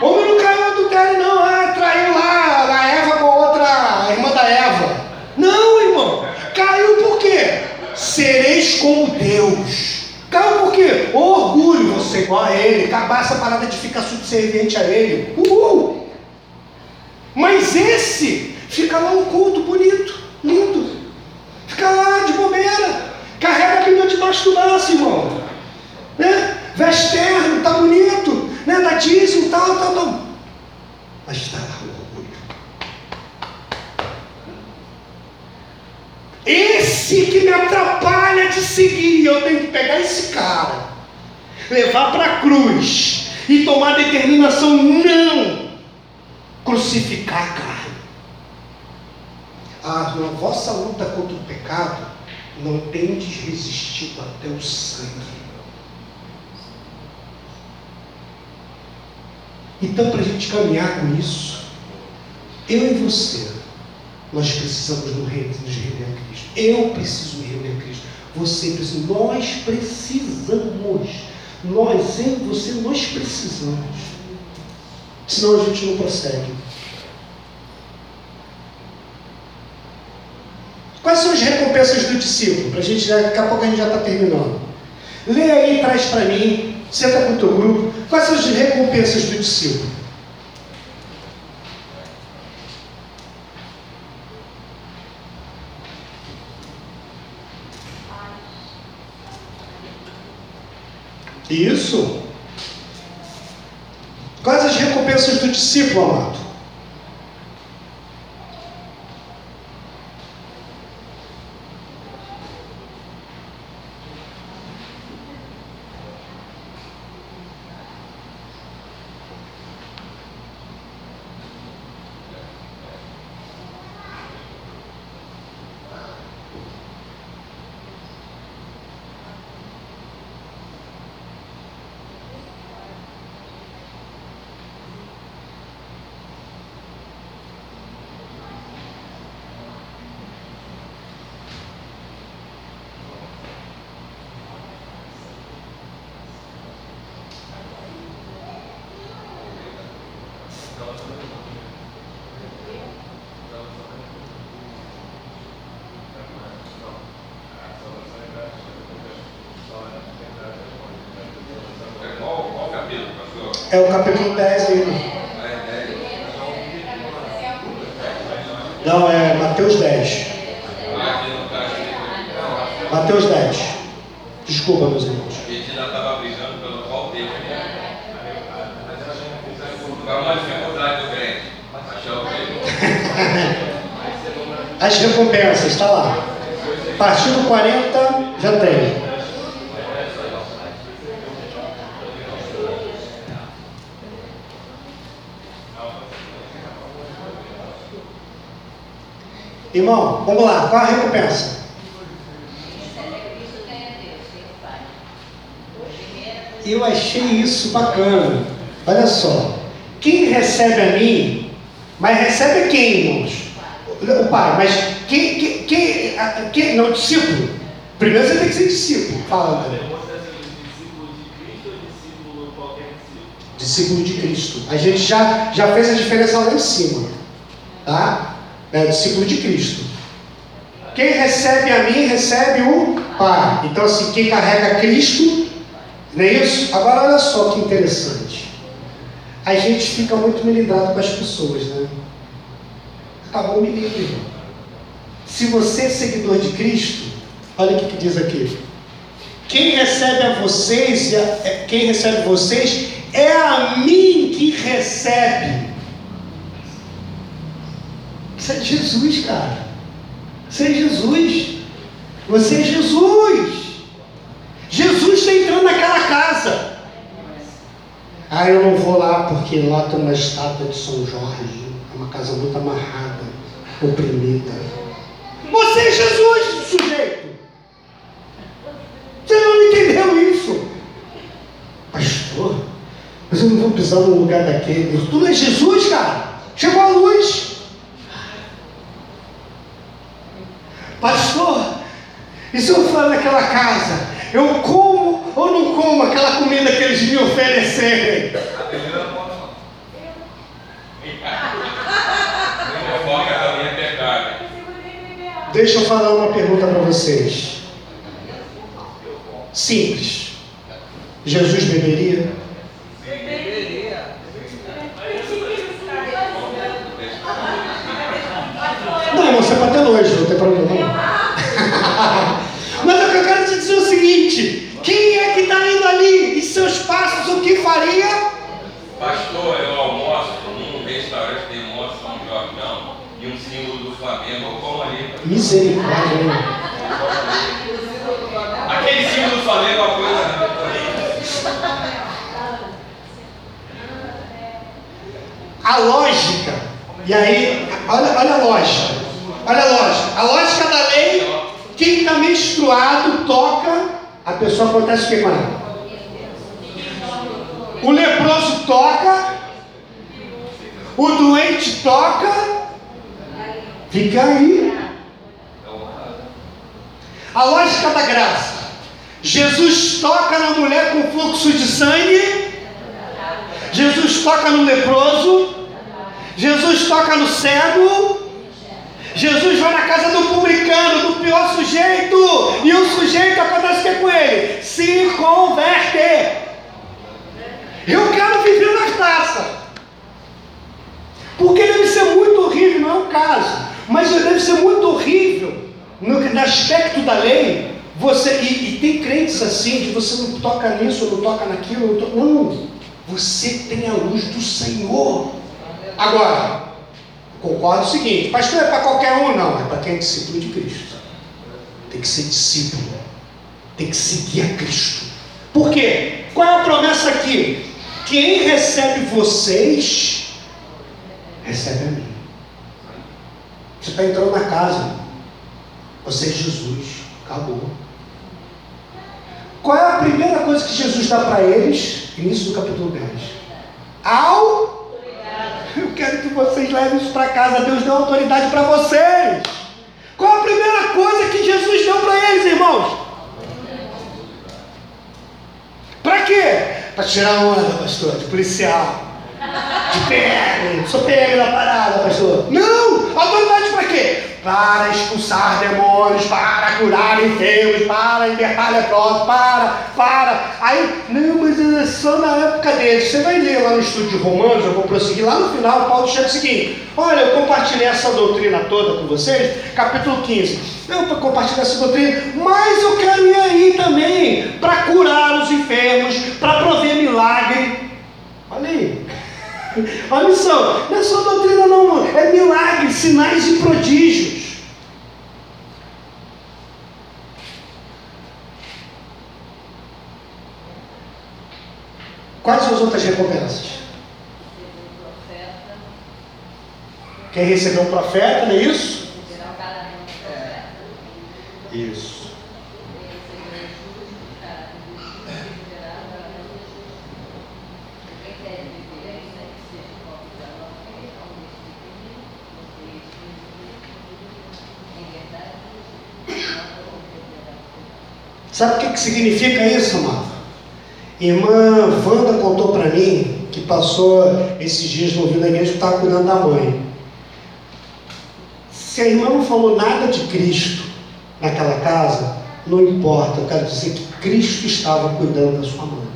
Homem não caiu adultério, não. Ah, traiu lá a Eva com outra irmã da Eva. Não, irmão. Caiu por quê? Sereis como Deus. Caiu por quê? Orgulho, você igual a ele. Acabar essa parada de ficar subserviente a ele. Uhul. Mas esse fica lá um culto bonito, lindo. Fica lá de bobeira. Carrega a Bíblia debaixo do braço, irmão. Né? Veste terno, tá bonito. Né? Dá dízimo, tal, tal, tal. Mas está lá o orgulho. Esse que me atrapalha de seguir, eu tenho que pegar esse cara, levar para a cruz e tomar determinação não crucificar a carne. A vossa luta contra o pecado não tendes resistido até o sangue. Então, para a gente caminhar com isso, eu e você, nós precisamos nos render a Cristo. Eu preciso me render a Cristo. Você precisa. Nós precisamos. Nós, eu e você, nós precisamos. Senão a gente não prossegue. Quais são as recompensas do discípulo? Para a gente, daqui a pouco a gente já está terminando. Lê aí, traz para mim, senta com o teu grupo. Quais são as recompensas do discípulo? Isso. Quais as recompensas do discípulo, amado? É o capítulo 10 aí. Não, é Mateus 10. Mateus 10. Desculpa, meus irmãos. ainda estava brigando pelo qual do As recompensas, está lá. A partir do 40 já tem. Irmão, vamos lá, qual a recompensa? Eu achei isso bacana. Olha só. Quem recebe a mim, mas recebe quem, irmãos? O pai, mas quem, quem, quem, quem não, discípulo. Primeiro você tem que ser discípulo. Fala, André. Discípulo de Cristo. A gente já, já fez a diferença lá em cima. Tá? É discípulo de Cristo. Quem recebe a mim, recebe o Pai. Então, assim, quem carrega Cristo, não é isso? Agora, olha só que interessante. A gente fica muito melindrado com as pessoas, né? Acabou me livre, irmão. Se você é seguidor de Cristo, olha o que, que diz aqui. Quem recebe a vocês, é, quem recebe vocês, é a mim que recebe. Isso é Jesus, cara. Você é Jesus. Você é Jesus. Jesus está entrando naquela casa. Ah, eu não vou lá porque lá tem uma estátua de São Jorge. É uma casa muito amarrada, oprimida. Você é Jesus, sujeito. Você não entendeu isso? Pastor, mas eu não vou pisar no lugar daquele. Tu não é Jesus, cara. Chegou a luz. Pastor, e se eu for naquela casa, eu como ou não como aquela comida que eles me oferecerem? Deixa eu falar uma pergunta para vocês. Simples. Jesus beberia? Deveria. Não, você pode ter nojo, não tem problema. não. Mas o que eu quero te dizer é o seguinte: quem é que está indo ali? E seus passos, o que faria? Pastor, eu almoço num restaurante que tem almoço São Jordão e um símbolo do Flamengo. Eu como ali. Misericórdia? Aquele símbolo do Flamengo é uma coisa. né? A lógica, e aí, olha, olha a lógica, olha a lógica. A lógica da lei, quem está menstruado toca, a pessoa acontece o que com ela? O leproso toca, o doente toca, fica aí. A lógica da graça. Jesus toca na mulher com fluxo de sangue. Jesus toca no leproso. Jesus toca no cego. Jesus vai na casa do publicano, do pior sujeito. E o sujeito acontece o que com ele? Se converte. Eu quero viver na graça. Porque deve ser muito horrível, não é o caso. Mas deve ser muito horrível no, no aspecto da lei. Você, e, e tem crentes assim, que você não toca nisso, não toca naquilo, não, to- não. Você tem a luz do Senhor. Agora, concordo o seguinte, pastor é para qualquer um, não, é para quem é discípulo de Cristo. Tem que ser discípulo. Tem que seguir a Cristo. Por quê? Qual é a promessa aqui? Quem recebe vocês, recebe a mim. Você está entrando na casa. Você é Jesus. Acabou. Qual é a primeira coisa que Jesus dá para eles? Início do capítulo 10. Ao. Eu quero que vocês levem isso para casa. Deus deu autoridade para vocês. Qual a primeira coisa que Jesus deu para eles, irmãos? Para quê? Para tirar onda, pastor, de policial. De PM. Sou PM da parada, pastor. Não! Autoridade para quê? Para expulsar demônios, para curar enfermos, para libertar leprosos, para, para. Aí, não, mas é só na época deles. Você vai ler lá no estudo de Romanos, eu vou prosseguir. Lá no final, Paulo chega o seguinte: Olha, eu compartilhei essa doutrina toda com vocês, capítulo 15. Eu compartilhei essa doutrina, mas eu quero ir aí também para curar os enfermos, para prover milagre. Olha aí. Olha só, não é só doutrina não, é milagres, sinais e prodígios. Quais são as outras recompensas? Quem recebeu um profeta, não é isso? Isso. Sabe o que, que significa isso, amado? Irmã Wanda contou para mim que passou esses dias no ouvido da igreja que estava cuidando da mãe. Se a irmã não falou nada de Cristo naquela casa, não importa, eu quero dizer que Cristo estava cuidando da sua mãe.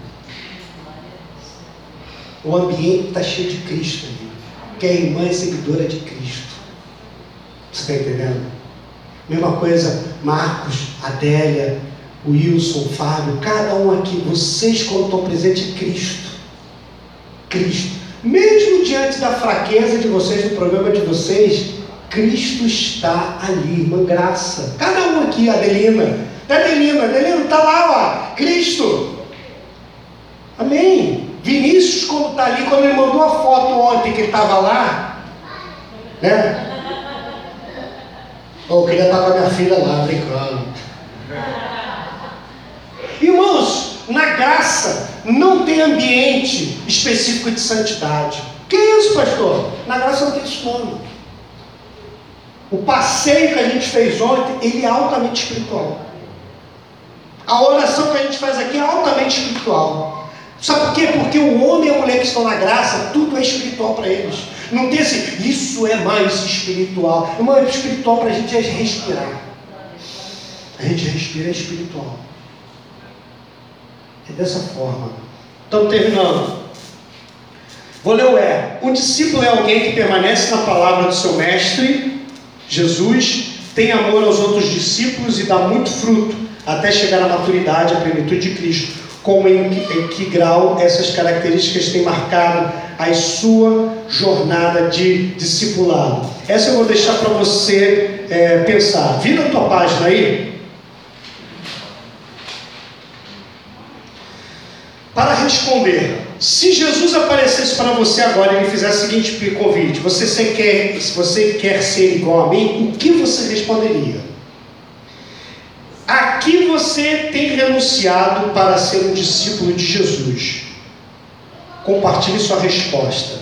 O ambiente está cheio de Cristo ali. Porque a irmã é seguidora de Cristo. Você está entendendo? Mesma coisa, Marcos, Adélia, Wilson, Fábio, cada um aqui, vocês quando estão presentes, Cristo. Cristo. Mesmo diante da fraqueza de vocês, do problema de vocês, Cristo está ali, irmã Graça. Cada um aqui, Adelina. Adelina, Adelina, está lá, ó. Cristo. Amém. Vinícius, quando está ali, quando ele mandou a foto ontem que ele estava lá, né? Eu queria estar com a minha filha lá, brincando. Irmãos, na graça não tem ambiente específico de santidade. Que isso, pastor? Na graça não tem isso. O passeio que a gente fez ontem, ele é altamente espiritual. A oração que a gente faz aqui é altamente espiritual. Sabe por quê? Porque o homem e a mulher que estão na graça, tudo é espiritual para eles. Não tem assim, isso é mais espiritual. O mais espiritual para a gente é respirar. A gente respira é espiritual. É dessa forma. Então, terminando. Vou ler o. Um discípulo é alguém que permanece na palavra do seu mestre, Jesus, tem amor aos outros discípulos e dá muito fruto até chegar à maturidade, à plenitude de Cristo. Como em que, em que grau essas características têm marcado a sua jornada de discipulado? Essa eu vou deixar para você é, pensar. Vira a tua página aí. Para responder, se Jesus aparecesse para você agora e ele fizesse o seguinte convite: você quer, se você quer ser igual a mim, o que você responderia? A que você tem renunciado para ser um discípulo de Jesus? Compartilhe sua resposta.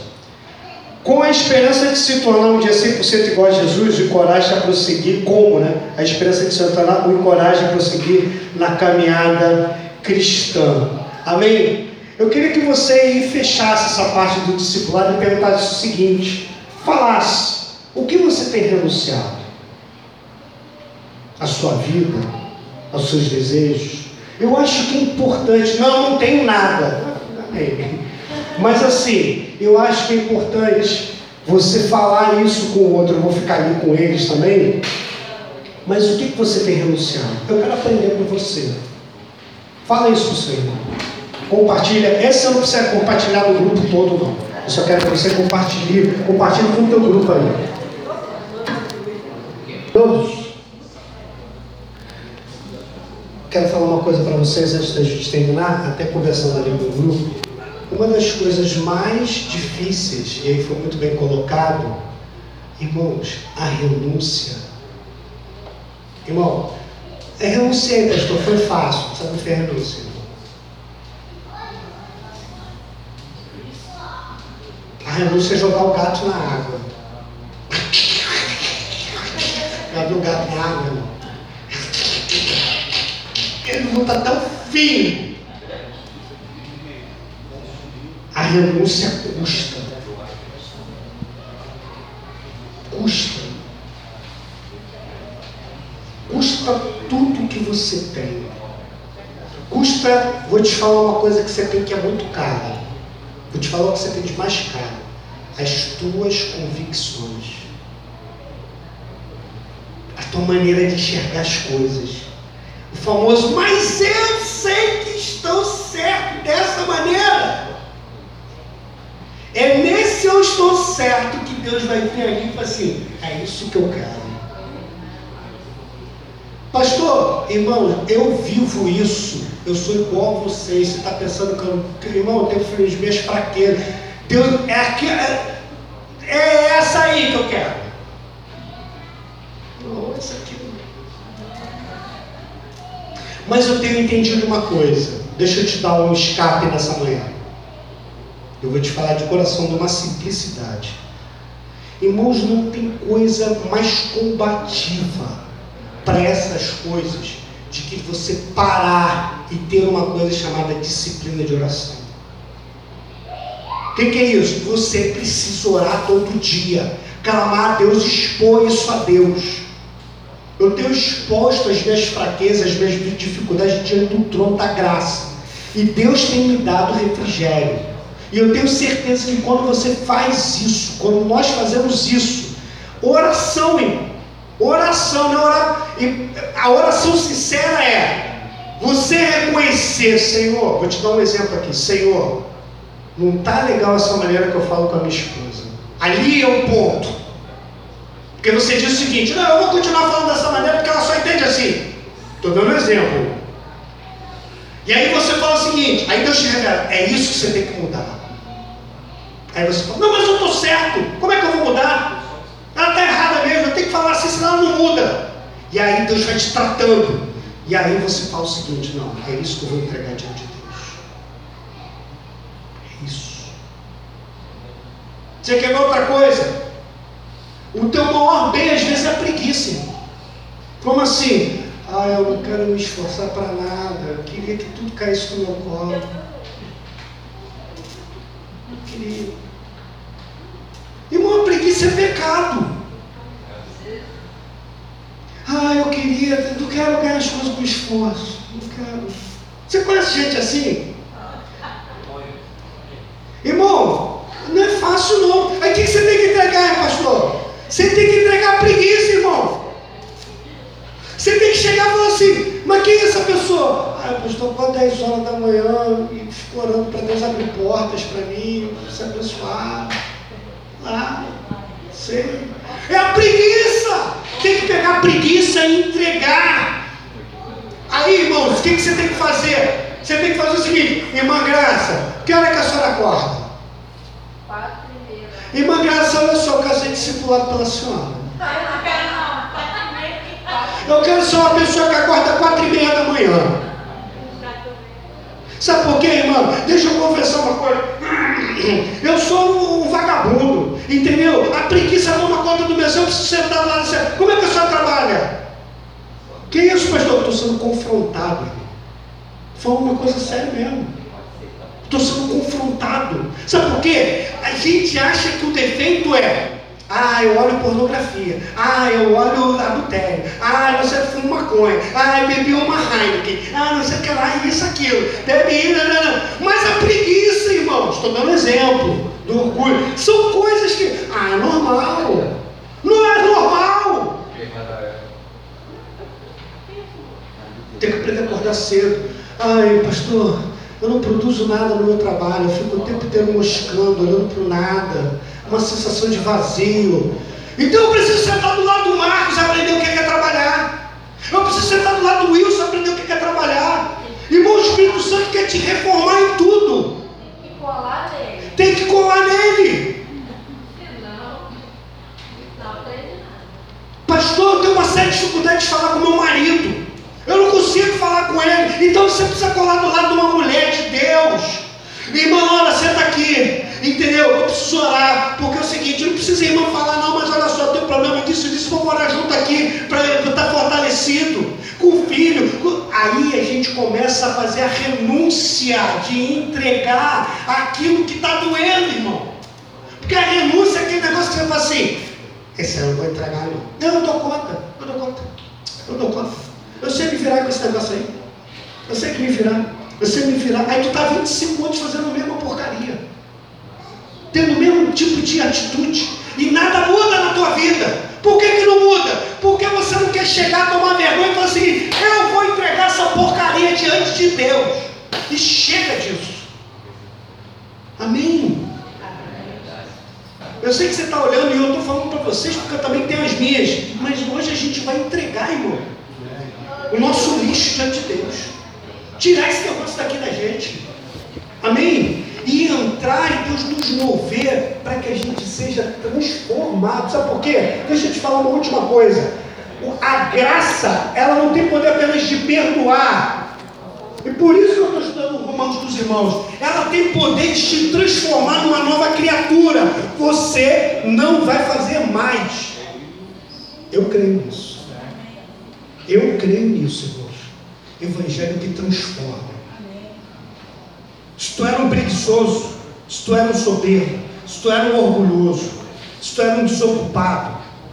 Com a esperança de se tornar um dia 100% igual a Jesus, o encoraje a prosseguir, como, né? A esperança de se tornar, o encoraje a prosseguir na caminhada cristã. Amém? Eu queria que você fechasse essa parte do discipulado e perguntasse o seguinte: falasse, o que você tem renunciado? A sua vida, aos seus desejos? Eu acho que é importante, não, não tenho nada. Amém. Mas assim, eu acho que é importante você falar isso com o outro, eu vou ficar ali com eles também. Mas o que você tem renunciado? Eu quero aprender com você. Fala isso para o seu irmão. Compartilha. Essa não precisa compartilhar no grupo todo, não. Eu só quero que você compartilhe, compartilhe com o teu grupo aí. Todos. Quero falar uma coisa para vocês antes da gente terminar, até conversando ali com o grupo. Uma das coisas mais difíceis, e aí foi muito bem colocado, irmãos, a renúncia. Irmão, é renunciei, pastor, foi fácil. Sabe o que é renúncia? A renúncia é jogar o gato na água. Já viu o gato na água? Não? Ele não está tão fino. A renúncia custa. Custa. Custa tudo que você tem. Custa, vou te falar uma coisa que você tem que é muito cara. Vou te falar o que você tem de mais caro. As tuas convicções. A tua maneira de enxergar as coisas. O famoso, mas eu sei que estou certo dessa maneira. É nesse eu estou certo que Deus vai vir ali e falar assim: é isso que eu quero. Pastor, irmão, eu vivo isso. Eu sou igual a vocês. Você está pensando que eu, irmão, eu tenho as minhas fraquezas. Deus, é, aqui, é, é essa aí que eu quero. Aqui Mas eu tenho entendido uma coisa. Deixa eu te dar um escape nessa manhã. Eu vou te falar de coração de uma simplicidade. Irmãos, não tem coisa mais combativa para essas coisas de que você parar e ter uma coisa chamada disciplina de oração. O que, que, é isso? Você precisa orar todo dia, clamar a Deus, expor isso a Deus. Eu tenho exposto as minhas fraquezas, as minhas dificuldades diante do trono da graça. E Deus tem me dado refrigério. E eu tenho certeza que quando você faz isso, quando nós fazemos isso, oração, irmão, Oração, né? Orar, a oração sincera é você reconhecer, Senhor, vou te dar um exemplo aqui, Senhor, não está legal essa maneira que eu falo com a minha esposa. Ali é o ponto. Porque você diz o seguinte, não, eu vou continuar falando dessa maneira porque ela só entende assim. Estou dando um exemplo. E aí você fala o seguinte, aí Deus te revela, é isso que você tem que mudar. Aí você fala, não, mas eu estou certo, como é que eu vou mudar? Ela está errada mesmo, eu tenho que falar assim, senão ela não muda. E aí Deus vai te tratando. E aí você fala o seguinte, não, é isso que eu vou entregar diante de Deus. É isso. Você quer ver outra coisa? O teu maior bem às vezes é a preguiça. Como assim? Ah, eu não quero me esforçar para nada. Eu queria que tudo caísse no meu colo. Eu queria. Irmão, a preguiça é pecado. Ah, eu queria, não quero ganhar as coisas com esforço. Não quero. Você conhece gente assim? Irmão, fácil não. Aí o que você tem que entregar, pastor? Você tem que entregar preguiça, irmão. Você tem que chegar e falar assim, mas quem é essa pessoa? Ah, pastor, quando 10 horas da manhã e fico orando para Deus abrir portas para mim, se abençoar. Ah, sei. É a preguiça. Tem que pegar a preguiça e entregar. Aí, irmãos, o que, que você tem que fazer? Você tem que fazer o seguinte, irmã Graça, que hora que a senhora acorda? Quatro. Irmã Graça, olha só, eu casei discipulado pela senhora. Eu quero ser uma pessoa que acorda quatro e meia da manhã. Sabe por quê, irmão? Deixa eu confessar uma coisa. Eu sou um vagabundo, entendeu? A preguiça toma conta do meu. Eu preciso sentar lá e como é que a senhora trabalha? Que isso, pastor? Estou sendo confrontado. Foi uma coisa séria mesmo. Estou sendo confrontado. Sabe por quê? A gente acha que o defeito é ah, eu olho pornografia. Ah, eu olho adultério. Ah, você fuma maconha. Ah, eu bebi uma Heineken. Ah, não sei o que lá, isso, aquilo. Bebi, não, não, não. Mas a preguiça, irmãos, estou dando exemplo do orgulho. São coisas que, ah, é normal. Não é normal. Tem que aprender a acordar cedo. Ai, pastor, eu não produzo nada no meu trabalho. Eu fico o tempo inteiro moscando, olhando para o nada uma sensação de vazio. Então eu preciso sentar do lado do Marcos e aprender o que é trabalhar. Eu preciso sentar do lado do Wilson e aprender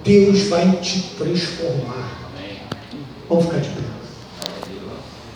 Deus vai te transformar. Vamos ficar de pé.